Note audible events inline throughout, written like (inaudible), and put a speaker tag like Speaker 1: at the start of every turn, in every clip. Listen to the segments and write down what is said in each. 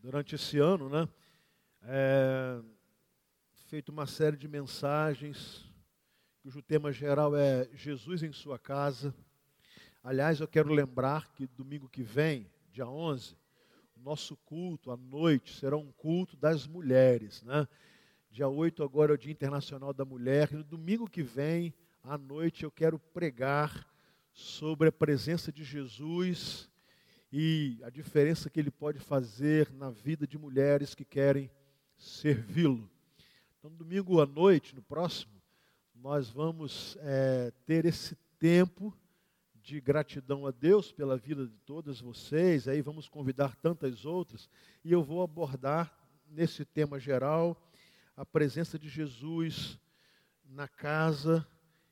Speaker 1: durante esse ano, né? É, feito uma série de mensagens, cujo tema geral é Jesus em sua casa. Aliás, eu quero lembrar que domingo que vem, dia 11, o nosso culto à noite será um culto das mulheres, né? Dia 8 agora é o Dia Internacional da Mulher, e no domingo que vem, à noite, eu quero pregar sobre a presença de Jesus e a diferença que ele pode fazer na vida de mulheres que querem servi-lo. Então, domingo à noite, no próximo, nós vamos é, ter esse tempo de gratidão a Deus pela vida de todas vocês. Aí vamos convidar tantas outras e eu vou abordar nesse tema geral a presença de Jesus na casa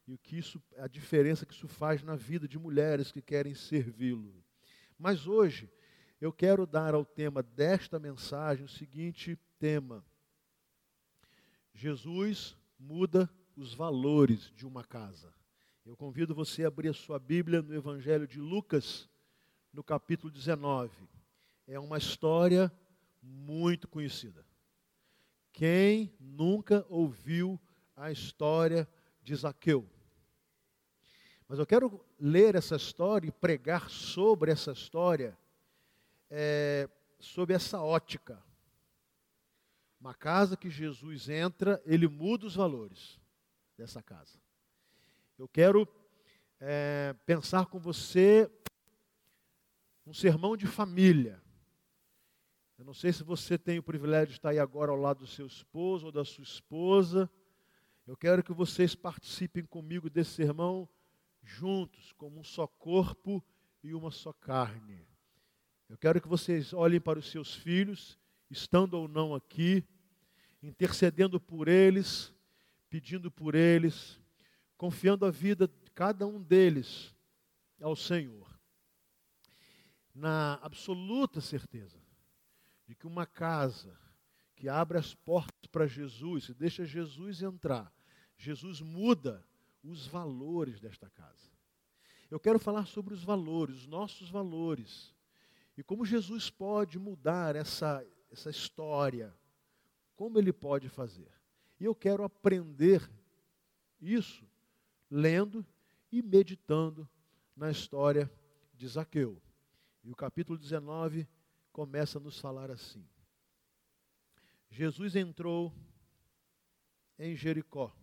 Speaker 1: e o que isso, a diferença que isso faz na vida de mulheres que querem servi-lo. Mas hoje eu quero dar ao tema desta mensagem o seguinte tema: Jesus muda os valores de uma casa. Eu convido você a abrir a sua Bíblia no Evangelho de Lucas, no capítulo 19. É uma história muito conhecida. Quem nunca ouviu a história de Zaqueu? Mas eu quero ler essa história e pregar sobre essa história, é, sob essa ótica. Uma casa que Jesus entra, ele muda os valores dessa casa. Eu quero é, pensar com você um sermão de família. Eu não sei se você tem o privilégio de estar aí agora ao lado do seu esposo ou da sua esposa. Eu quero que vocês participem comigo desse sermão juntos, como um só corpo e uma só carne. Eu quero que vocês olhem para os seus filhos, estando ou não aqui, intercedendo por eles, pedindo por eles, confiando a vida de cada um deles ao Senhor. Na absoluta certeza de que uma casa que abre as portas para Jesus, e deixa Jesus entrar, Jesus muda os valores desta casa. Eu quero falar sobre os valores, os nossos valores, e como Jesus pode mudar essa, essa história, como ele pode fazer. E eu quero aprender isso lendo e meditando na história de Zaqueu. E o capítulo 19 começa a nos falar assim: Jesus entrou em Jericó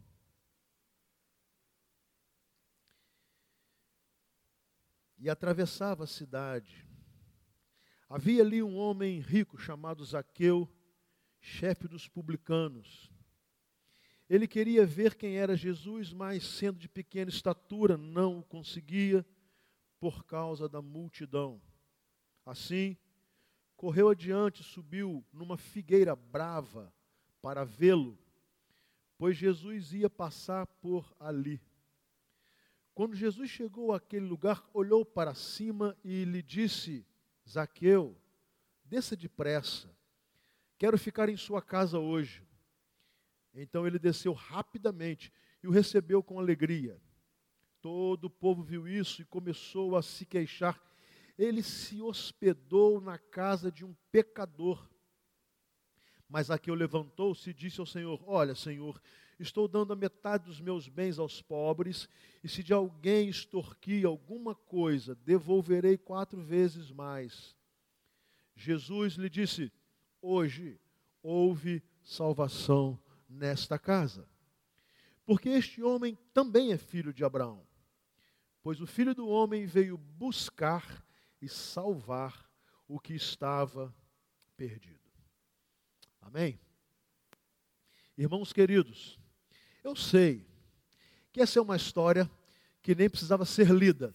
Speaker 1: e atravessava a cidade. Havia ali um homem rico chamado Zaqueu, chefe dos publicanos. Ele queria ver quem era Jesus, mas sendo de pequena estatura, não o conseguia por causa da multidão. Assim, correu adiante, subiu numa figueira brava para vê-lo, pois Jesus ia passar por ali. Quando Jesus chegou àquele lugar, olhou para cima e lhe disse: Zaqueu, desça depressa, quero ficar em sua casa hoje. Então ele desceu rapidamente e o recebeu com alegria. Todo o povo viu isso e começou a se queixar. Ele se hospedou na casa de um pecador. Mas Zaqueu levantou-se e disse ao Senhor: Olha, Senhor, estou dando a metade dos meus bens aos pobres, e se de alguém extorquir alguma coisa, devolverei quatro vezes mais. Jesus lhe disse: Hoje houve salvação nesta casa, porque este homem também é filho de Abraão, pois o filho do homem veio buscar e salvar o que estava perdido. Amém? Irmãos queridos, eu sei que essa é uma história que nem precisava ser lida.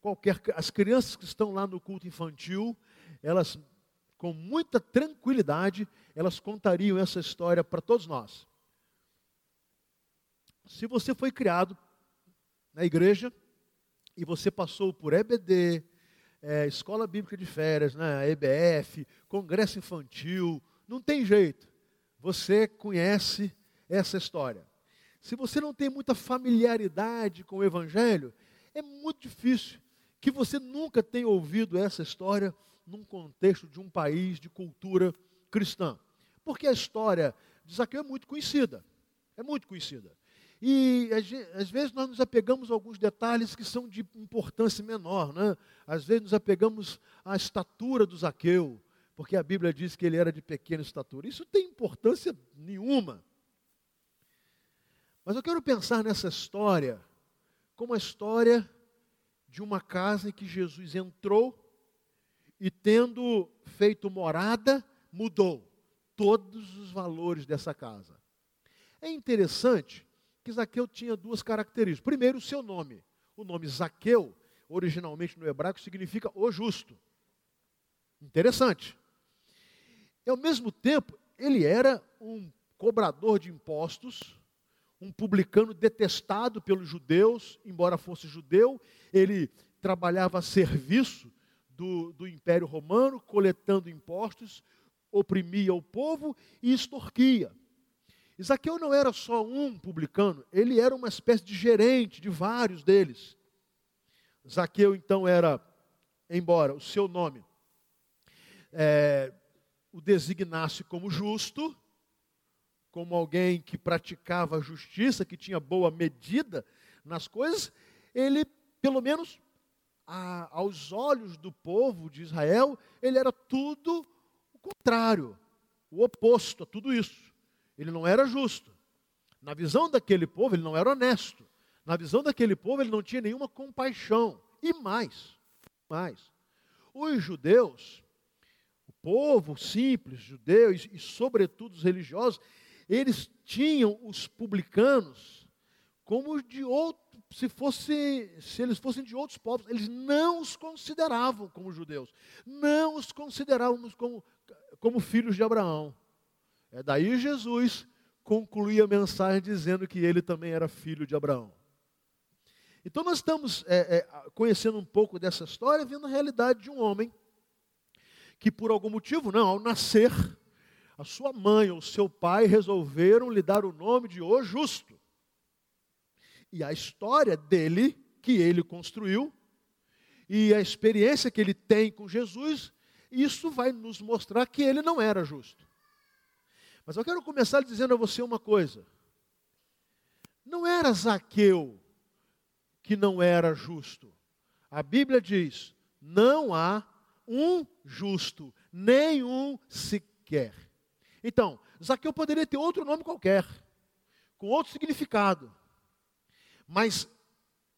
Speaker 1: Qualquer, as crianças que estão lá no culto infantil, elas, com muita tranquilidade, elas contariam essa história para todos nós. Se você foi criado na igreja e você passou por EBD, é, Escola Bíblica de Férias, né, EBF, Congresso Infantil, não tem jeito. Você conhece essa história. Se você não tem muita familiaridade com o Evangelho, é muito difícil que você nunca tenha ouvido essa história num contexto de um país de cultura cristã? Porque a história de Zaqueu é muito conhecida. É muito conhecida. E às vezes nós nos apegamos a alguns detalhes que são de importância menor. Né? Às vezes nos apegamos à estatura do Zaqueu, porque a Bíblia diz que ele era de pequena estatura. Isso tem importância nenhuma. Mas eu quero pensar nessa história como a história de uma casa em que Jesus entrou e, tendo feito morada, mudou todos os valores dessa casa. É interessante que Zaqueu tinha duas características. Primeiro, o seu nome. O nome Zaqueu, originalmente no hebraico, significa o justo. Interessante. E ao mesmo tempo, ele era um cobrador de impostos, um publicano detestado pelos judeus, embora fosse judeu, ele trabalhava a serviço do, do Império Romano, coletando impostos, oprimia o povo e extorquia. Isaqueu não era só um publicano, ele era uma espécie de gerente de vários deles. Zaqueu, então, era, embora o seu nome é, o designasse como justo, como alguém que praticava a justiça, que tinha boa medida nas coisas, ele, pelo menos a, aos olhos do povo de Israel, ele era tudo o contrário, o oposto a tudo isso. Ele não era justo. Na visão daquele povo, ele não era honesto. Na visão daquele povo, ele não tinha nenhuma compaixão. E mais, mais. Os judeus, o povo simples, judeus e, sobretudo os religiosos, eles tinham os publicanos como de outro, se fosse, se eles fossem de outros povos, eles não os consideravam como judeus, não os consideravam como, como filhos de Abraão. É daí Jesus conclui a mensagem dizendo que ele também era filho de Abraão. Então nós estamos é, é, conhecendo um pouco dessa história, vendo a realidade de um homem que por algum motivo, não, ao nascer, a sua mãe ou seu pai resolveram lhe dar o nome de O Justo. E a história dele, que ele construiu, e a experiência que ele tem com Jesus, isso vai nos mostrar que ele não era justo. Mas eu quero começar dizendo a você uma coisa. Não era Zaqueu que não era justo. A Bíblia diz: não há um justo, nenhum sequer. Então, Zaqueu poderia ter outro nome qualquer, com outro significado. Mas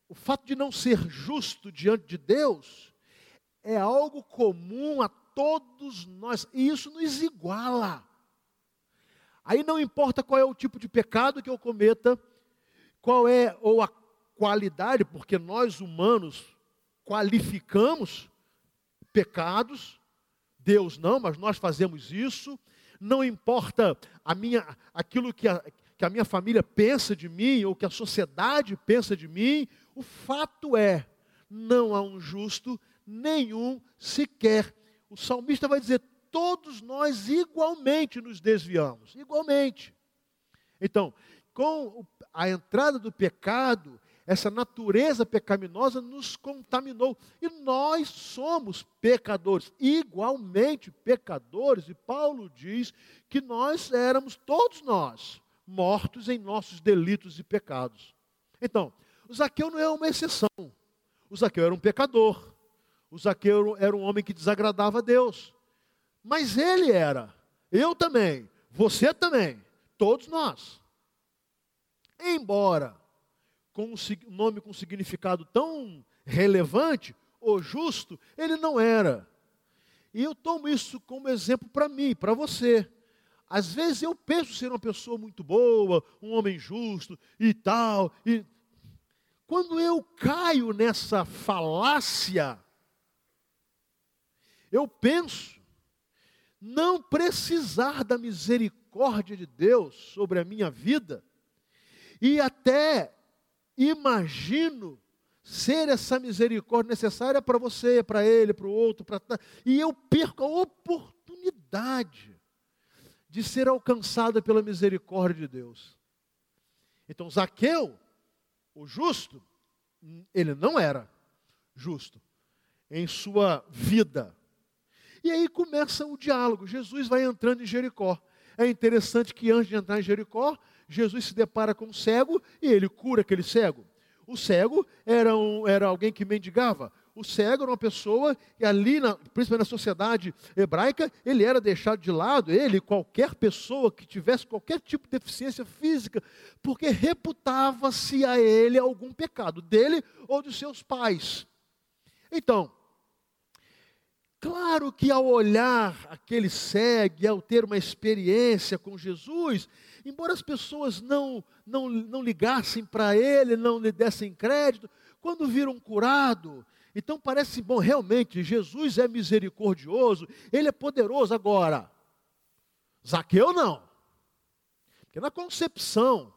Speaker 1: o fato de não ser justo diante de Deus é algo comum a todos nós, e isso nos iguala. Aí não importa qual é o tipo de pecado que eu cometa, qual é ou a qualidade, porque nós humanos qualificamos pecados, Deus não, mas nós fazemos isso. Não importa a minha, aquilo que a, que a minha família pensa de mim ou que a sociedade pensa de mim, o fato é, não há um justo nenhum sequer. O salmista vai dizer: todos nós igualmente nos desviamos, igualmente. Então, com a entrada do pecado, essa natureza pecaminosa nos contaminou. E nós somos pecadores, igualmente pecadores. E Paulo diz que nós éramos, todos nós, mortos em nossos delitos e pecados. Então, o Zaqueu não é uma exceção. O Zaqueu era um pecador. O Zaqueu era um homem que desagradava a Deus. Mas ele era, eu também, você também, todos nós. Embora com um nome com um significado tão relevante, o justo, ele não era. E eu tomo isso como exemplo para mim, para você. Às vezes eu penso ser uma pessoa muito boa, um homem justo e tal. E quando eu caio nessa falácia, eu penso não precisar da misericórdia de Deus sobre a minha vida, e até imagino ser essa misericórdia necessária para você, para ele, para o outro, para e eu perco a oportunidade de ser alcançada pela misericórdia de Deus. Então Zaqueu, o justo, ele não era justo em sua vida E aí começa o diálogo. Jesus vai entrando em Jericó. É interessante que antes de entrar em Jericó, Jesus se depara com um cego e ele cura aquele cego. O cego era, um, era alguém que mendigava. O cego era uma pessoa que ali, na, principalmente na sociedade hebraica, ele era deixado de lado, ele, qualquer pessoa que tivesse qualquer tipo de deficiência física, porque reputava-se a ele algum pecado, dele ou de seus pais. Então, claro que ao olhar aquele cego e ao ter uma experiência com Jesus, embora as pessoas não, não, não ligassem para ele, não lhe dessem crédito, quando viram curado, então parece, bom, realmente, Jesus é misericordioso, ele é poderoso. Agora, Zaqueu não. Porque na concepção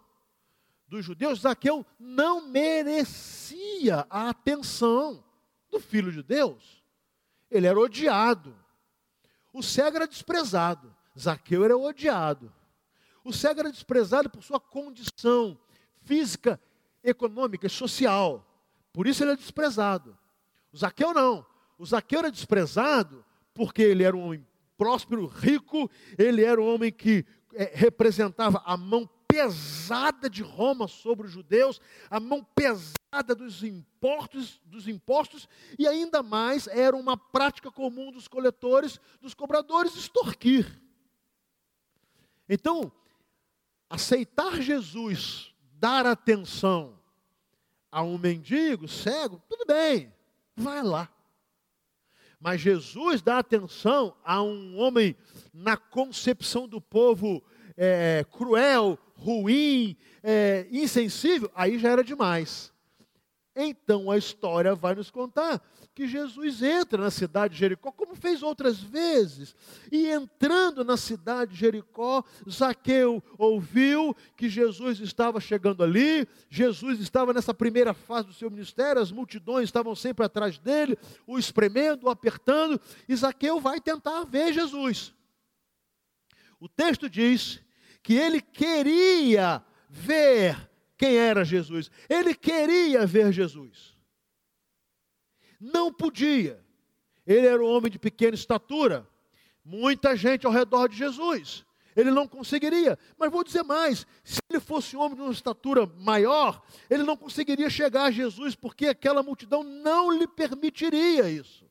Speaker 1: dos judeus, Zaqueu não merecia a atenção do Filho de Deus. Ele era odiado. O cego era desprezado. Zaqueu era odiado. O cego era desprezado por sua condição física, econômica e social. Por isso ele é desprezado. O Zaqueu não. O Zaqueu era desprezado porque ele era um homem próspero, rico, ele era um homem que é, representava a mão pesada de Roma sobre os judeus, a mão pesada dos impostos, dos impostos, e ainda mais era uma prática comum dos coletores, dos cobradores extorquir. Então, aceitar Jesus, dar atenção a um mendigo cego, tudo bem vai lá. Mas Jesus dá atenção a um homem na concepção do povo é, cruel, ruim, é, insensível, aí já era demais. Então a história vai nos contar que Jesus entra na cidade de Jericó, como fez outras vezes. E entrando na cidade de Jericó, Zaqueu ouviu que Jesus estava chegando ali, Jesus estava nessa primeira fase do seu ministério, as multidões estavam sempre atrás dele, o espremendo, o apertando, e Zaqueu vai tentar ver Jesus. O texto diz que ele queria ver quem era Jesus, ele queria ver Jesus não podia. Ele era um homem de pequena estatura, muita gente ao redor de Jesus. Ele não conseguiria. Mas vou dizer mais: se ele fosse um homem de uma estatura maior, ele não conseguiria chegar a Jesus, porque aquela multidão não lhe permitiria isso.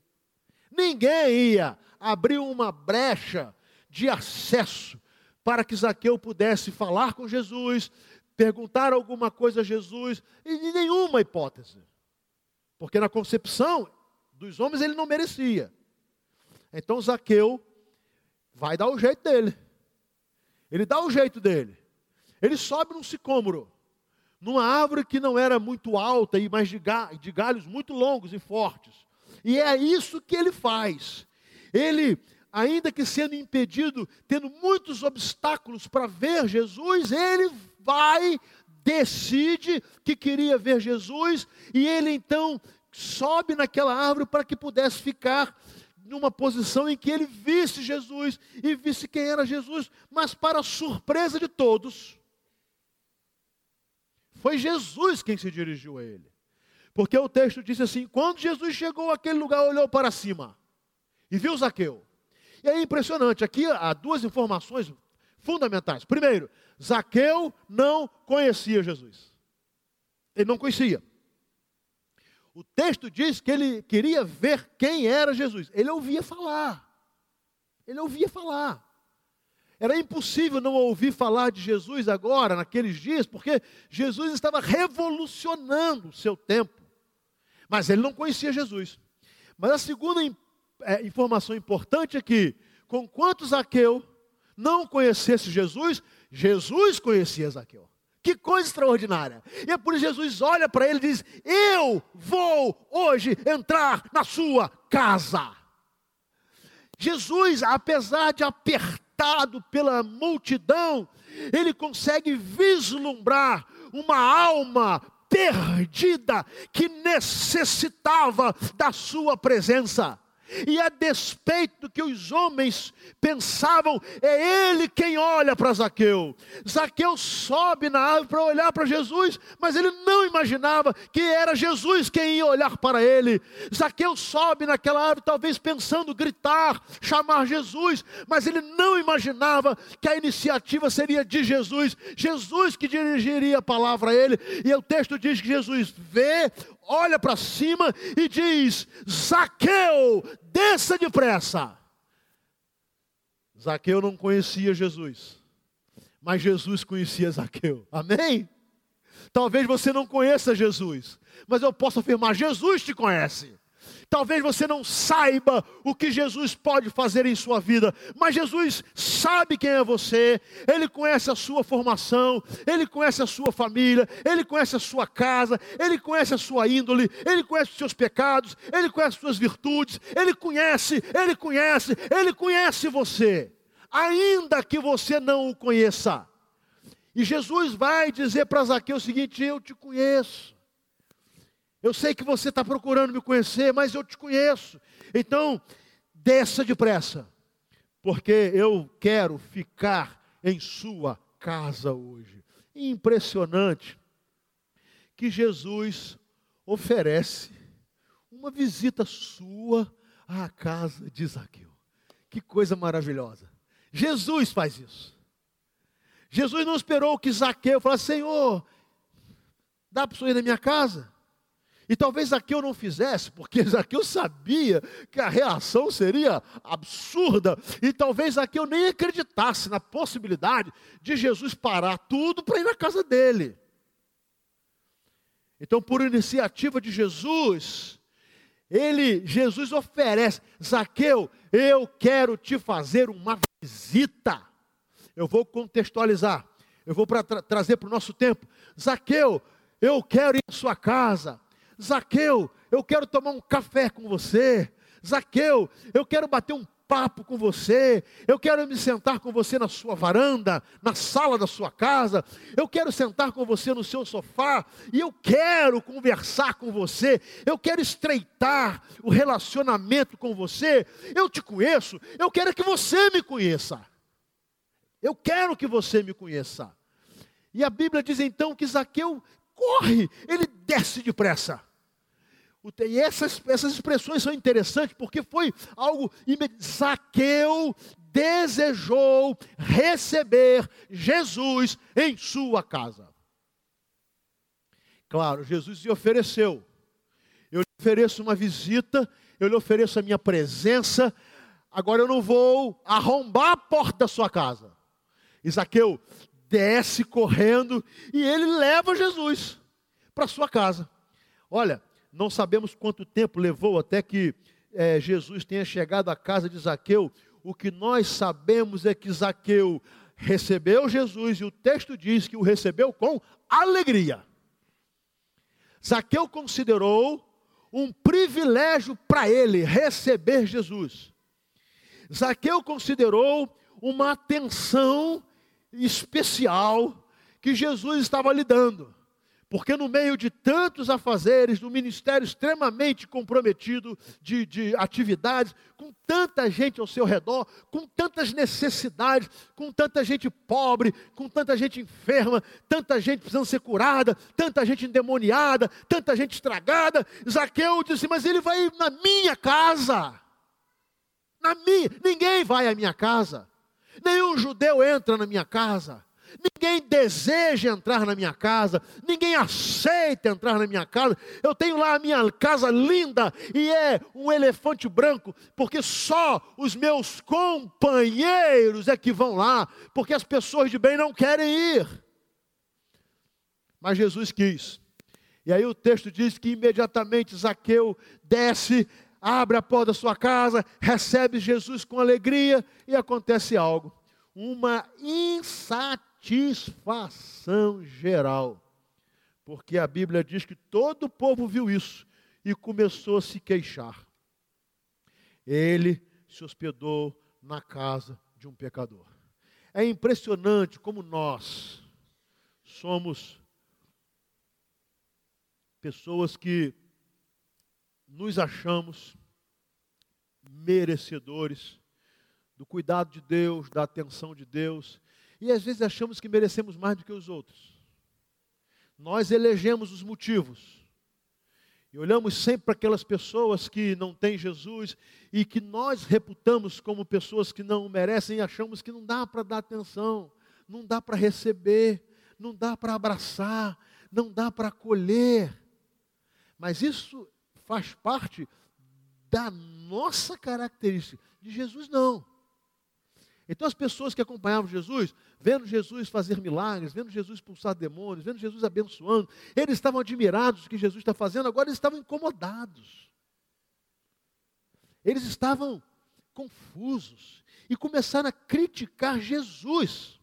Speaker 1: Ninguém ia abrir uma brecha de acesso para que Zaqueu pudesse falar com Jesus, perguntar alguma coisa a Jesus, e nenhuma hipótese. Porque na concepção dos homens ele não merecia. Então Zaqueu vai dar o jeito dele. Ele dá o jeito dele. Ele sobe num sicômoro, numa árvore que não era muito alta, e mas de, de galhos muito longos e fortes. E é isso que ele faz. Ele, ainda que sendo impedido, tendo muitos obstáculos para ver Jesus, ele vai decide que queria ver Jesus e ele então sobe naquela árvore para que pudesse ficar numa posição em que ele visse Jesus e visse quem era Jesus, mas para surpresa de todos, foi Jesus quem se dirigiu a ele. Porque o texto diz assim: quando Jesus chegou àquele lugar, olhou para cima e viu Zaqueu. E é impressionante, aqui há duas informações fundamentais. Primeiro, Zaqueu não conhecia Jesus. Ele não conhecia. O texto diz que ele queria ver quem era Jesus. Ele ouvia falar. Ele ouvia falar. Era impossível não ouvir falar de Jesus agora, naqueles dias, porque Jesus estava revolucionando o seu tempo. Mas ele não conhecia Jesus. Mas a segunda é, informação importante é que, com quanto Zaqueu não conhecesse Jesus, Jesus conhecia Zaqueu. Que coisa extraordinária. E é por isso Jesus olha para ele e diz: Eu vou hoje entrar na sua casa. Jesus, apesar de apertado pela multidão, ele consegue vislumbrar uma alma perdida que necessitava da sua presença. E a despeito do que os homens pensavam, é ele quem olha para Zaqueu. Zaqueu sobe na árvore para olhar para Jesus, mas ele não imaginava que era Jesus quem ia olhar para ele. Zaqueu sobe naquela árvore, talvez pensando gritar, chamar Jesus, mas ele não imaginava que a iniciativa seria de Jesus, Jesus que dirigiria a palavra a ele. E o texto diz que Jesus vê, olha para cima e diz: Zaqueu, desça depressa. Zaqueu não conhecia Jesus, mas Jesus conhecia Zaqueu. Amém? Talvez você não conheça Jesus, mas eu posso afirmar: Jesus te conhece. Talvez você não saiba o que Jesus pode fazer em sua vida, mas Jesus sabe quem é você, Ele conhece a sua formação, Ele conhece a sua família, Ele conhece a sua casa, Ele conhece a sua índole, Ele conhece os seus pecados, Ele conhece as suas virtudes, Ele conhece, Ele conhece, Ele conhece você, ainda que você não o conheça. E Jesus vai dizer para Zaqueu o seguinte: Eu te conheço. Eu sei que você está procurando me conhecer, mas eu te conheço. Então, desça depressa, porque eu quero ficar em sua casa hoje. Impressionante que Jesus oferece uma visita sua à casa de Zaqueu. Que coisa maravilhosa. Jesus faz isso. Jesus não esperou que Zaqueu falasse: Senhor, dá para minha casa? E talvez Zaqueu não fizesse, porque (laughs) Zaqueu sabia que a reação seria absurda, e talvez Zaqueu nem acreditasse na possibilidade de Jesus parar tudo para ir na casa dele. Então, por iniciativa de Jesus, ele, Jesus oferece, Zaqueu, eu quero te fazer uma visita. Eu vou contextualizar, eu vou tra trazer para o nosso tempo. Zaqueu, eu quero ir à sua casa. Zaqueu, eu quero tomar um café com você. Zaqueu, eu quero bater um papo com você, eu quero me sentar com você na sua varanda, na sala da sua casa, eu quero sentar com você no seu sofá e eu quero conversar com você, eu quero estreitar o relacionamento com você. Eu te conheço, eu quero que você me conheça. Eu quero que você me conheça. E a Bíblia diz então que Zaqueu corre, ele desce depressa. E essas, essas expressões são interessantes porque foi algo Zaqueu desejou receber Jesus em sua casa. Claro, Jesus lhe ofereceu. Eu lhe ofereço uma visita, eu lhe ofereço a minha presença. Agora eu não vou arrombar a porta da sua casa. Isaqueu desce correndo e ele leva Jesus para sua casa. Olha, não sabemos quanto tempo levou até que é, Jesus tenha chegado à casa de Zaqueu. O que nós sabemos é que Zaqueu recebeu Jesus e o texto diz que o recebeu com alegria. Zaqueu considerou um privilégio para ele receber Jesus. Zaqueu considerou uma atenção especial que Jesus estava lhe dando. Porque no meio de tantos afazeres, do ministério extremamente comprometido de, de atividades, com tanta gente ao seu redor, com tantas necessidades, com tanta gente pobre, com tanta gente enferma, tanta gente precisando ser curada, tanta gente endemoniada, tanta gente estragada, Zaqueu disse: Mas ele vai na minha casa. Na minha, ninguém vai à minha casa. Nenhum judeu entra na minha casa. Ninguém deseja entrar na minha casa, ninguém aceita entrar na minha casa. Eu tenho lá a minha casa linda e é um elefante branco, porque só os meus companheiros é que vão lá, porque as pessoas de bem não querem ir. Mas Jesus quis. E aí o texto diz que imediatamente Zaqueu desce, abre a porta da sua casa, recebe Jesus com alegria e acontece algo. Uma insatisfação satisfação geral. Porque a Bíblia diz que todo o povo viu isso e começou a se queixar. Ele se hospedou na casa de um pecador. É impressionante como nós somos pessoas que nos achamos merecedores do cuidado de Deus, da atenção de Deus, e às vezes achamos que merecemos mais do que os outros. Nós elegemos os motivos. E olhamos sempre para aquelas pessoas que não têm Jesus e que nós reputamos como pessoas que não merecem e achamos que não dá para dar atenção, não dá para receber, não dá para abraçar, não dá para acolher. Mas isso faz parte da nossa característica. De Jesus, não. Então, as pessoas que acompanhavam Jesus, vendo Jesus fazer milagres, vendo Jesus expulsar demônios, vendo Jesus abençoando, eles estavam admirados do que Jesus está fazendo, agora eles estavam incomodados. Eles estavam confusos e começaram a criticar Jesus,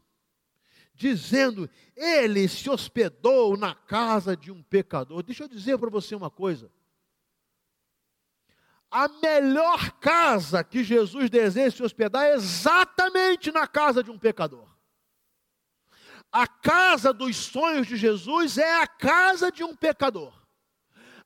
Speaker 1: dizendo: Ele se hospedou na casa de um pecador. Deixa eu dizer para você uma coisa a melhor casa que Jesus deseja se hospedar é exatamente na casa de um pecador. A casa dos sonhos de Jesus é a casa de um pecador.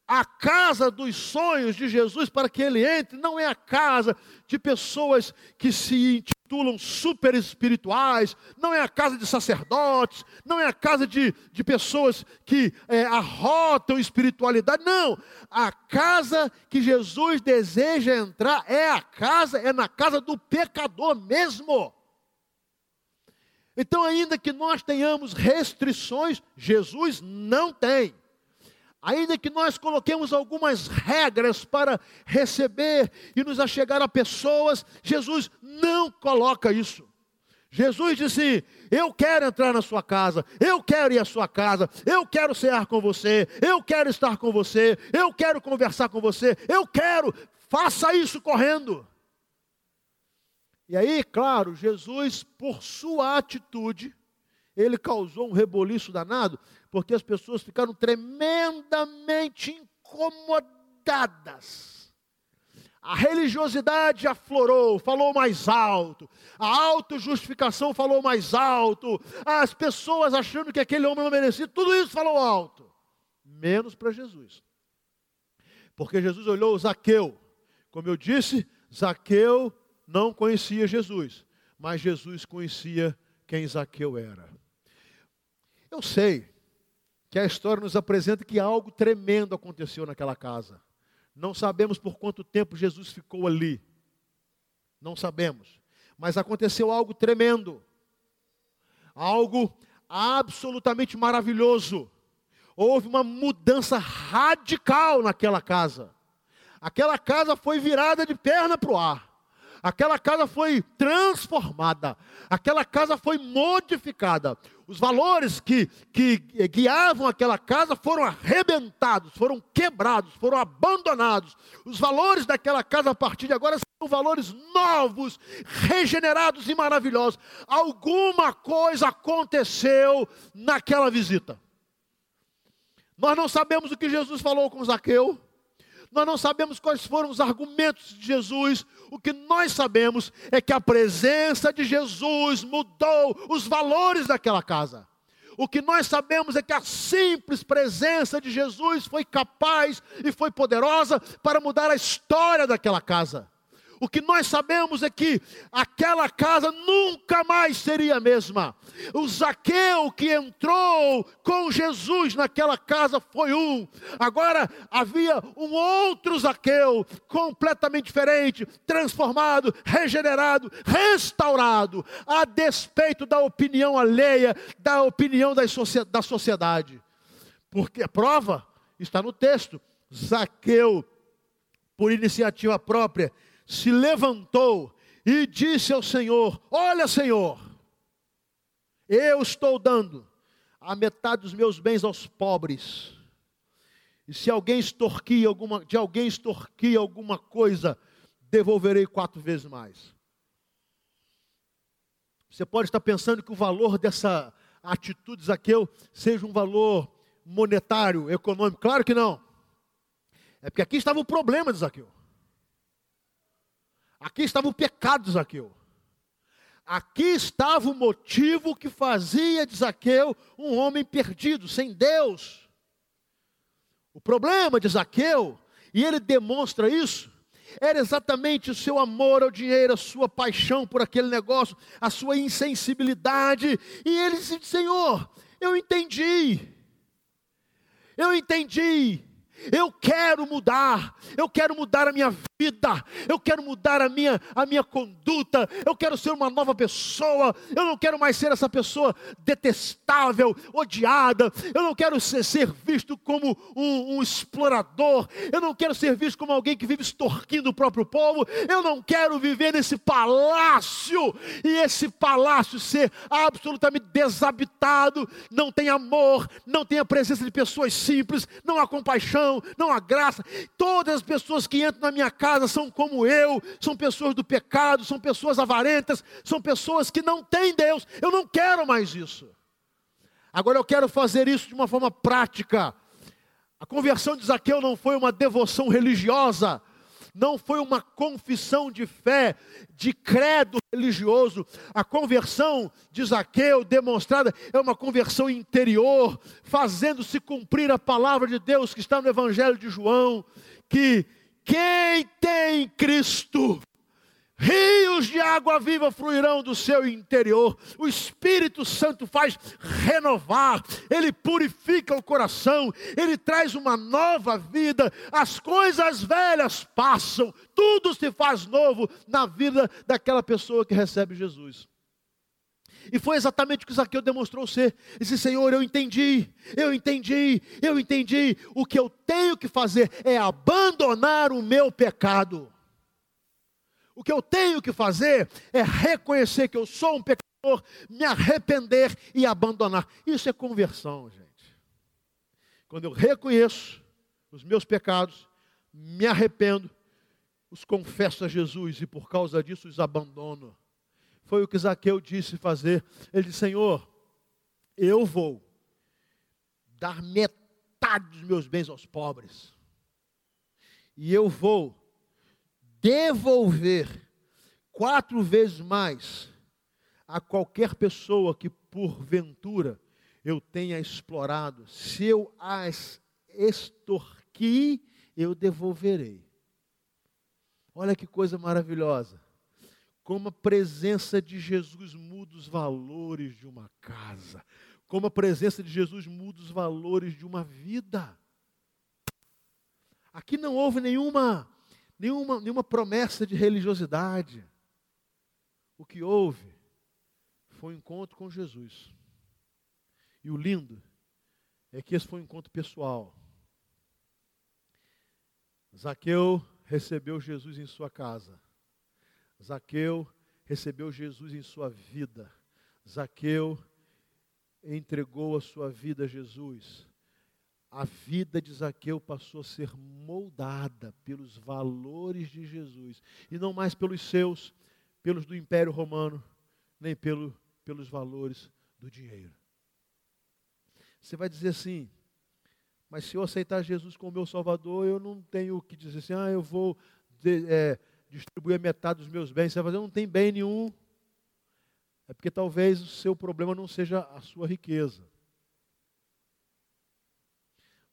Speaker 1: A casa dos sonhos de Jesus para que ele entre não é a casa de pessoas que se intitulam super espirituais, não é a casa de sacerdotes, não é a casa de, de pessoas que é, arrotam espiritualidade, não. A casa que Jesus deseja entrar é a casa, é na casa do pecador mesmo. Então, ainda que nós tenhamos restrições, Jesus não tem. Ainda que nós coloquemos algumas regras para receber e nos achegar a pessoas, Jesus não coloca isso. Jesus disse: Eu quero entrar na sua casa, eu quero ir à sua casa, eu quero cear com você, eu quero estar com você, eu quero conversar com você, eu quero, faça isso correndo. E aí, claro, Jesus, por sua atitude, ele causou um reboliço danado, porque as pessoas ficaram tremendamente incomodadas. A religiosidade aflorou, falou mais alto. A autojustificação falou mais alto. As pessoas achando que aquele homem não merecia, tudo isso falou alto. Menos para Jesus. Porque Jesus olhou Zaqueu. Como eu disse, Zaqueu não conhecia Jesus, mas Jesus conhecia quem Zaqueu era. Eu sei que a história nos apresenta que algo tremendo aconteceu naquela casa. Não sabemos por quanto tempo Jesus ficou ali. Não sabemos. Mas aconteceu algo tremendo. Algo absolutamente maravilhoso. Houve uma mudança radical naquela casa. Aquela casa foi virada de perna para o ar. Aquela casa foi transformada, aquela casa foi modificada. Os valores que, que guiavam aquela casa foram arrebentados, foram quebrados, foram abandonados. Os valores daquela casa a partir de agora são valores novos, regenerados e maravilhosos. Alguma coisa aconteceu naquela visita. Nós não sabemos o que Jesus falou com Zaqueu. Nós não sabemos quais foram os argumentos de Jesus. O que nós sabemos é que a presença de Jesus mudou os valores daquela casa. O que nós sabemos é que a simples presença de Jesus foi capaz e foi poderosa para mudar a história daquela casa. O que nós sabemos é que aquela casa nunca mais seria a mesma. O Zaqueu que entrou com Jesus naquela casa foi um. Agora havia um outro Zaqueu, completamente diferente, transformado, regenerado, restaurado, a despeito da opinião alheia, da opinião da sociedade. Porque a prova está no texto. Zaqueu, por iniciativa própria, se levantou e disse ao Senhor: Olha, Senhor, eu estou dando a metade dos meus bens aos pobres. E se alguém extorquir alguma, de alguém extorquir alguma coisa, devolverei quatro vezes mais. Você pode estar pensando que o valor dessa atitude de Zaqueu seja um valor monetário, econômico. Claro que não. É porque aqui estava o problema de Zaqueu. Aqui estava o pecado de Zaqueu. Aqui estava o motivo que fazia de Zaqueu um homem perdido, sem Deus. O problema de Zaqueu, e ele demonstra isso, era exatamente o seu amor ao dinheiro, a sua paixão por aquele negócio, a sua insensibilidade. E ele disse: Senhor, eu entendi, eu entendi, eu quero mudar, eu quero mudar a minha vida, eu quero mudar a minha, a minha conduta, eu quero ser uma nova pessoa, eu não quero mais ser essa pessoa detestável, odiada, eu não quero ser, ser visto como um, um explorador, eu não quero ser visto como alguém que vive extorquindo o próprio povo, eu não quero viver nesse palácio e esse palácio ser absolutamente desabitado, não tem amor, não tem a presença de pessoas simples, não há compaixão não há graça. Todas as pessoas que entram na minha casa são como eu, são pessoas do pecado, são pessoas avarentas, são pessoas que não têm Deus. Eu não quero mais isso. Agora eu quero fazer isso de uma forma prática. A conversão de Zaqueu não foi uma devoção religiosa, não foi uma confissão de fé, de credo religioso. A conversão de Zaqueu demonstrada é uma conversão interior, fazendo-se cumprir a palavra de Deus que está no Evangelho de João, que quem tem Cristo Rios de água viva fluirão do seu interior. O Espírito Santo faz renovar, ele purifica o coração, ele traz uma nova vida. As coisas velhas passam, tudo se faz novo na vida daquela pessoa que recebe Jesus. E foi exatamente o que Zaqueu demonstrou ser. Disse: Senhor, eu entendi, eu entendi, eu entendi. O que eu tenho que fazer é abandonar o meu pecado. O que eu tenho que fazer é reconhecer que eu sou um pecador, me arrepender e abandonar. Isso é conversão, gente. Quando eu reconheço os meus pecados, me arrependo, os confesso a Jesus e por causa disso os abandono. Foi o que Zaqueu disse fazer. Ele disse: Senhor, eu vou dar metade dos meus bens aos pobres. E eu vou devolver quatro vezes mais a qualquer pessoa que porventura eu tenha explorado. Se eu as extorqui, eu devolverei. Olha que coisa maravilhosa. Como a presença de Jesus muda os valores de uma casa. Como a presença de Jesus muda os valores de uma vida. Aqui não houve nenhuma nenhuma, nenhuma promessa de religiosidade. O que houve foi um encontro com Jesus. E o lindo é que esse foi um encontro pessoal. Zaqueu recebeu Jesus em sua casa. Zaqueu recebeu Jesus em sua vida. Zaqueu entregou a sua vida a Jesus a vida de Zaqueu passou a ser moldada pelos valores de Jesus, e não mais pelos seus, pelos do Império Romano, nem pelo, pelos valores do dinheiro. Você vai dizer assim, mas se eu aceitar Jesus como meu Salvador, eu não tenho o que dizer assim, ah, eu vou de, é, distribuir metade dos meus bens. Você vai fazer, não tem bem nenhum. É porque talvez o seu problema não seja a sua riqueza.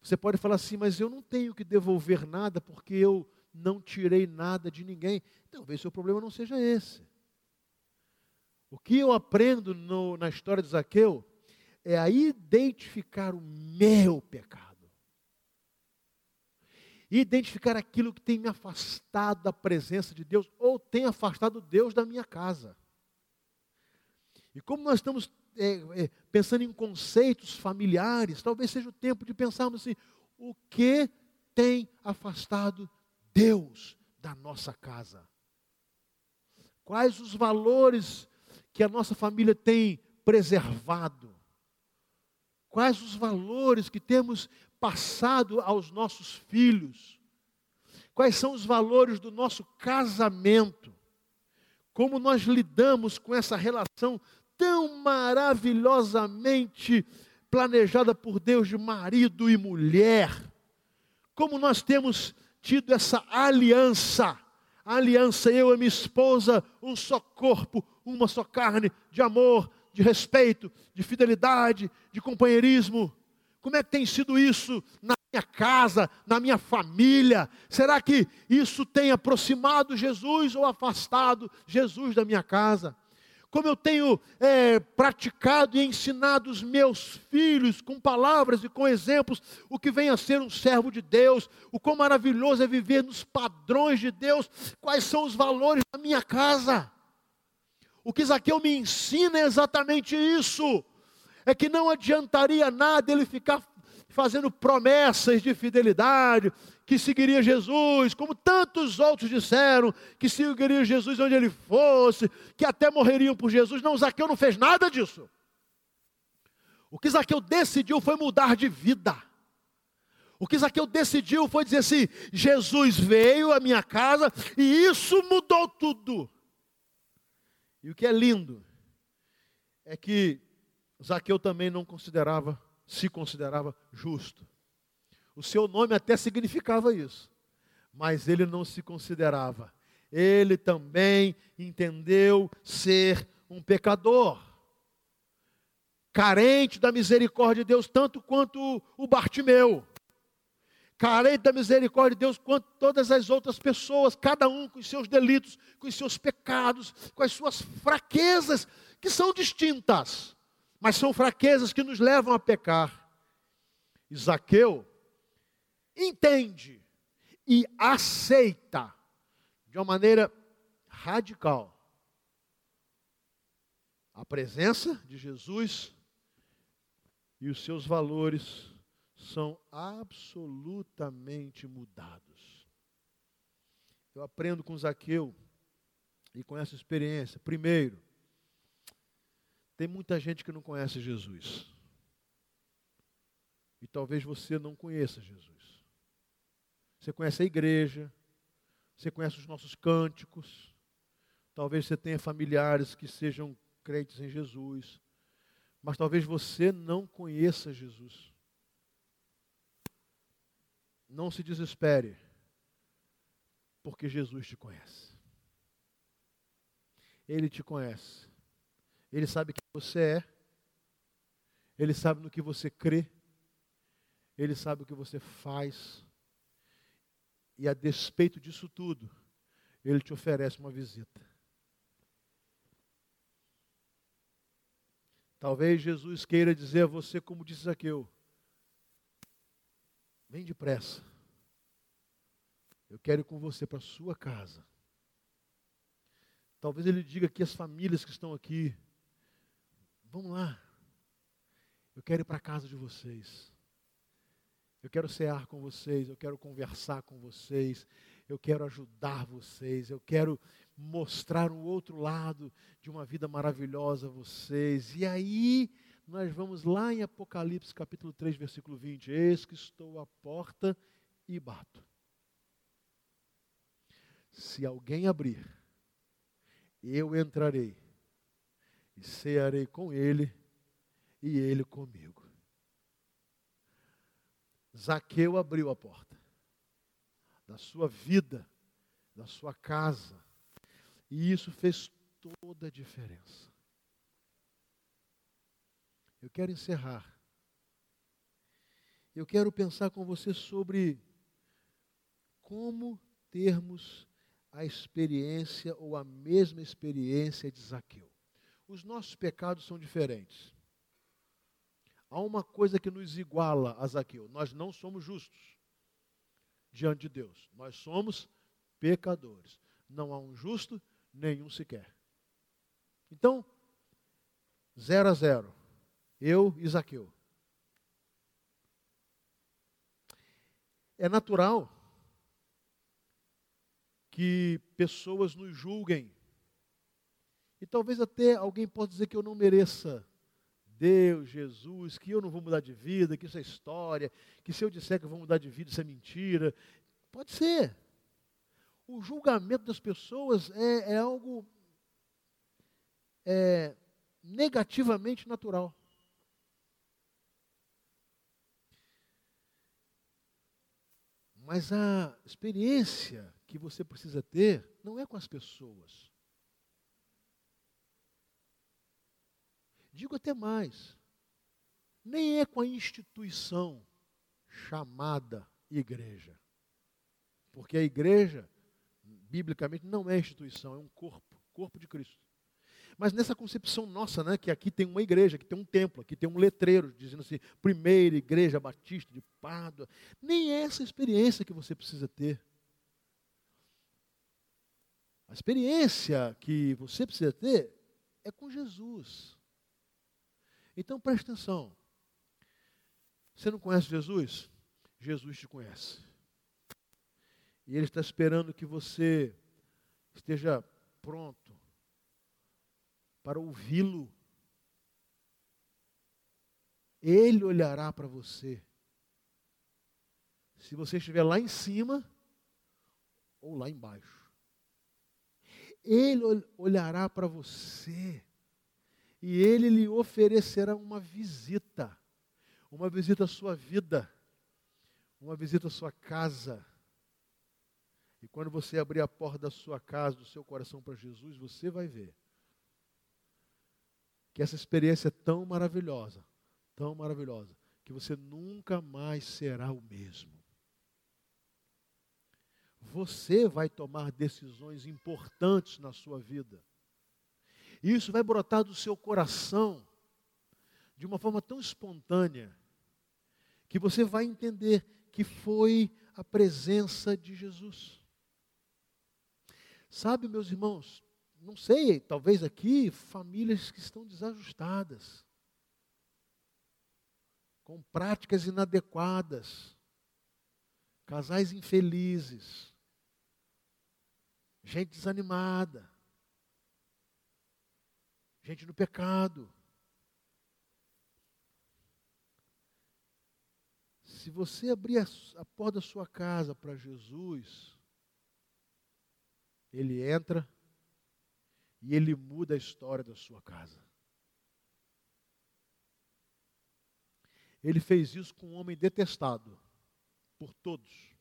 Speaker 1: Você pode falar assim, mas eu não tenho que devolver nada porque eu não tirei nada de ninguém. Talvez seu problema não seja esse. O que eu aprendo no, na história de Zaqueu é a identificar o meu pecado. Identificar aquilo que tem me afastado da presença de Deus ou tem afastado Deus da minha casa. E como nós estamos é, é, pensando em conceitos familiares, talvez seja o tempo de pensarmos assim: o que tem afastado Deus da nossa casa? Quais os valores que a nossa família tem preservado? Quais os valores que temos passado aos nossos filhos? Quais são os valores do nosso casamento? Como nós lidamos com essa relação tão maravilhosamente planejada por Deus de marido e mulher. Como nós temos tido essa aliança, aliança eu e minha esposa, um só corpo, uma só carne, de amor, de respeito, de fidelidade, de companheirismo. Como é que tem sido isso na minha casa, na minha família? Será que isso tem aproximado Jesus ou afastado Jesus da minha casa? Como eu tenho é, praticado e ensinado os meus filhos com palavras e com exemplos o que vem a ser um servo de Deus, o quão maravilhoso é viver nos padrões de Deus, quais são os valores da minha casa. O que Zaqueu me ensina é exatamente isso: é que não adiantaria nada ele ficar fazendo promessas de fidelidade, que seguiria Jesus, como tantos outros disseram, que seguiria Jesus onde ele fosse, que até morreriam por Jesus. Não, Zaqueu não fez nada disso. O que Zaqueu decidiu foi mudar de vida. O que Zaqueu decidiu foi dizer assim: Jesus veio à minha casa e isso mudou tudo. E o que é lindo é que Zaqueu também não considerava, se considerava justo. O seu nome até significava isso, mas ele não se considerava. Ele também entendeu ser um pecador, carente da misericórdia de Deus, tanto quanto o Bartimeu carente da misericórdia de Deus quanto todas as outras pessoas, cada um com os seus delitos, com os seus pecados, com as suas fraquezas, que são distintas, mas são fraquezas que nos levam a pecar. Isaqueu entende e aceita de uma maneira radical a presença de Jesus e os seus valores são absolutamente mudados. Eu aprendo com Zaqueu e com essa experiência. Primeiro, tem muita gente que não conhece Jesus. E talvez você não conheça Jesus. Você conhece a igreja, você conhece os nossos cânticos, talvez você tenha familiares que sejam crentes em Jesus, mas talvez você não conheça Jesus. Não se desespere, porque Jesus te conhece. Ele te conhece. Ele sabe quem você é. Ele sabe no que você crê. Ele sabe o que você faz. E a despeito disso tudo, ele te oferece uma visita. Talvez Jesus queira dizer a você, como disse Zaqueu: Vem depressa. Eu quero ir com você para a sua casa. Talvez ele diga que as famílias que estão aqui, vamos lá. Eu quero ir para a casa de vocês. Eu quero cear com vocês, eu quero conversar com vocês, eu quero ajudar vocês, eu quero mostrar um outro lado de uma vida maravilhosa a vocês. E aí nós vamos lá em Apocalipse capítulo 3, versículo 20. Eis que estou à porta e bato. Se alguém abrir, eu entrarei e cearei com ele e ele comigo. Zaqueu abriu a porta da sua vida, da sua casa, e isso fez toda a diferença. Eu quero encerrar. Eu quero pensar com você sobre como termos a experiência ou a mesma experiência de Zaqueu. Os nossos pecados são diferentes. Há uma coisa que nos iguala a Zaqueu: nós não somos justos diante de Deus, nós somos pecadores. Não há um justo, nenhum sequer. Então, zero a zero. Eu e Zaqueu. É natural que pessoas nos julguem. E talvez até alguém possa dizer que eu não mereça Deus, Jesus, que eu não vou mudar de vida, que isso é história, que se eu disser que eu vou mudar de vida, isso é mentira. Pode ser. O julgamento das pessoas é, é algo é, negativamente natural. Mas a experiência que você precisa ter não é com as pessoas. Digo até mais, nem é com a instituição chamada igreja. Porque a igreja, biblicamente, não é instituição, é um corpo, corpo de Cristo. Mas nessa concepção nossa, né, que aqui tem uma igreja, que tem um templo, aqui tem um letreiro dizendo assim, primeira igreja batista de Pádua, nem é essa experiência que você precisa ter. A experiência que você precisa ter é com Jesus. Então preste atenção. Você não conhece Jesus? Jesus te conhece. E Ele está esperando que você esteja pronto para ouvi-lo. Ele olhará para você. Se você estiver lá em cima ou lá embaixo. Ele olhará para você e ele lhe oferecerá uma visita, uma visita à sua vida, uma visita à sua casa. E quando você abrir a porta da sua casa, do seu coração para Jesus, você vai ver que essa experiência é tão maravilhosa, tão maravilhosa, que você nunca mais será o mesmo. Você vai tomar decisões importantes na sua vida. E isso vai brotar do seu coração de uma forma tão espontânea que você vai entender que foi a presença de Jesus. Sabe, meus irmãos, não sei, talvez aqui, famílias que estão desajustadas, com práticas inadequadas, casais infelizes, gente desanimada, gente no pecado. Se você abrir a, a porta da sua casa para Jesus, Ele entra e ele muda a história da sua casa. Ele fez isso com um homem detestado por todos.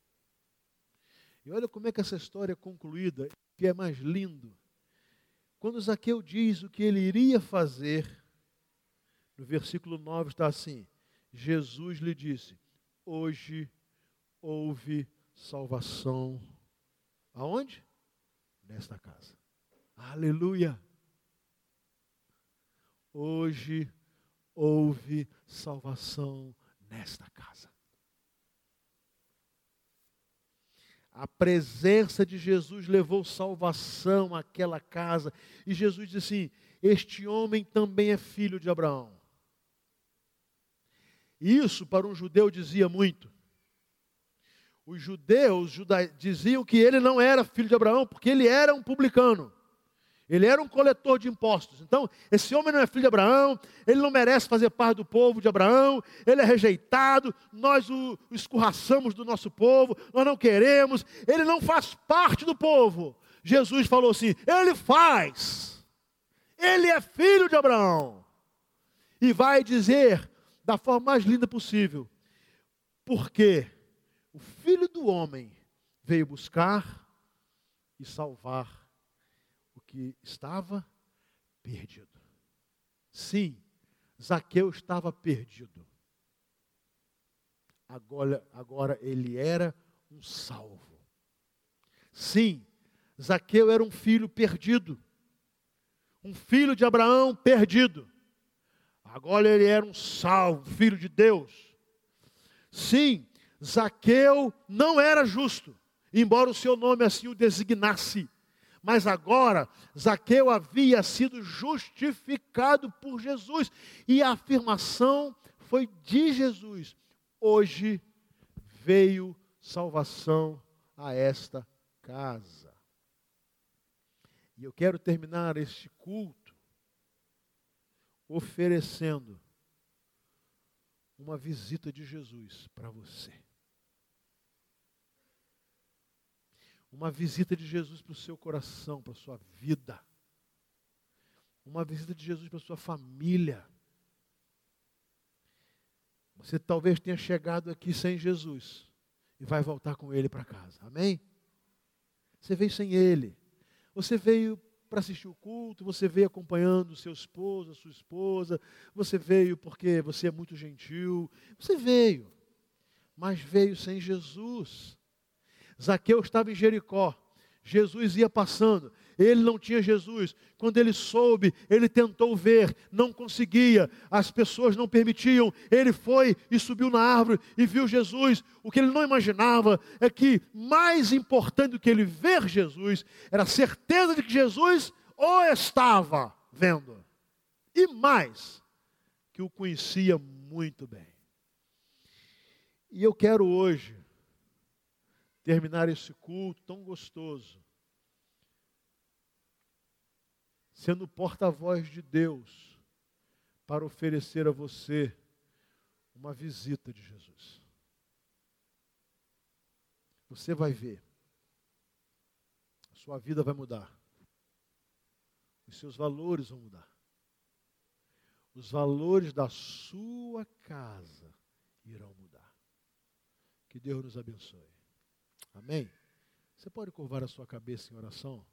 Speaker 1: E olha como é que essa história é concluída, que é mais lindo. Quando Zaqueu diz o que ele iria fazer, no versículo 9 está assim: Jesus lhe disse: Hoje houve salvação. Aonde? Nesta casa. Aleluia. Hoje houve salvação nesta casa. A presença de Jesus levou salvação àquela casa. E Jesus disse assim: Este homem também é filho de Abraão. Isso para um judeu dizia muito. Os judeus diziam que ele não era filho de Abraão, porque ele era um publicano. Ele era um coletor de impostos. Então, esse homem não é filho de Abraão, ele não merece fazer parte do povo de Abraão, ele é rejeitado, nós o, escorraçamos do nosso povo, nós não queremos, ele não faz parte do povo. Jesus falou assim: ele faz, ele é filho de Abraão. E vai dizer da forma mais linda possível, porque o filho do homem veio buscar e salvar que estava perdido. Sim, Zaqueu estava perdido. Agora, agora ele era um salvo. Sim, Zaqueu era um filho perdido. Um filho de Abraão perdido. Agora ele era um salvo, filho de Deus. Sim, Zaqueu não era justo, embora o seu nome assim o designasse. Mas agora, Zaqueu havia sido justificado por Jesus. E a afirmação foi de Jesus: hoje veio salvação a esta casa. E eu quero terminar este culto oferecendo uma visita de Jesus para você. Uma visita de Jesus para o seu coração, para a sua vida. Uma visita de Jesus para a sua família. Você talvez tenha chegado aqui sem Jesus e vai voltar com Ele para casa. Amém? Você veio sem Ele. Você veio para assistir o culto, você veio acompanhando o seu esposo, a sua esposa, você veio porque você é muito gentil. Você veio. mas veio sem Jesus. Zaqueu estava em Jericó. Jesus ia passando, ele não tinha Jesus. Quando ele soube, ele tentou ver, não conseguia, as pessoas não permitiam. Ele foi e subiu na árvore e viu Jesus. O que ele não imaginava é que mais importante do que ele ver Jesus era a certeza de que Jesus o estava vendo. E mais, que o conhecia muito bem. E eu quero hoje terminar esse culto tão gostoso, sendo porta-voz de Deus, para oferecer a você uma visita de Jesus. Você vai ver, a sua vida vai mudar, os seus valores vão mudar, os valores da sua casa irão mudar. Que Deus nos abençoe. Amém? Você pode curvar a sua cabeça em oração?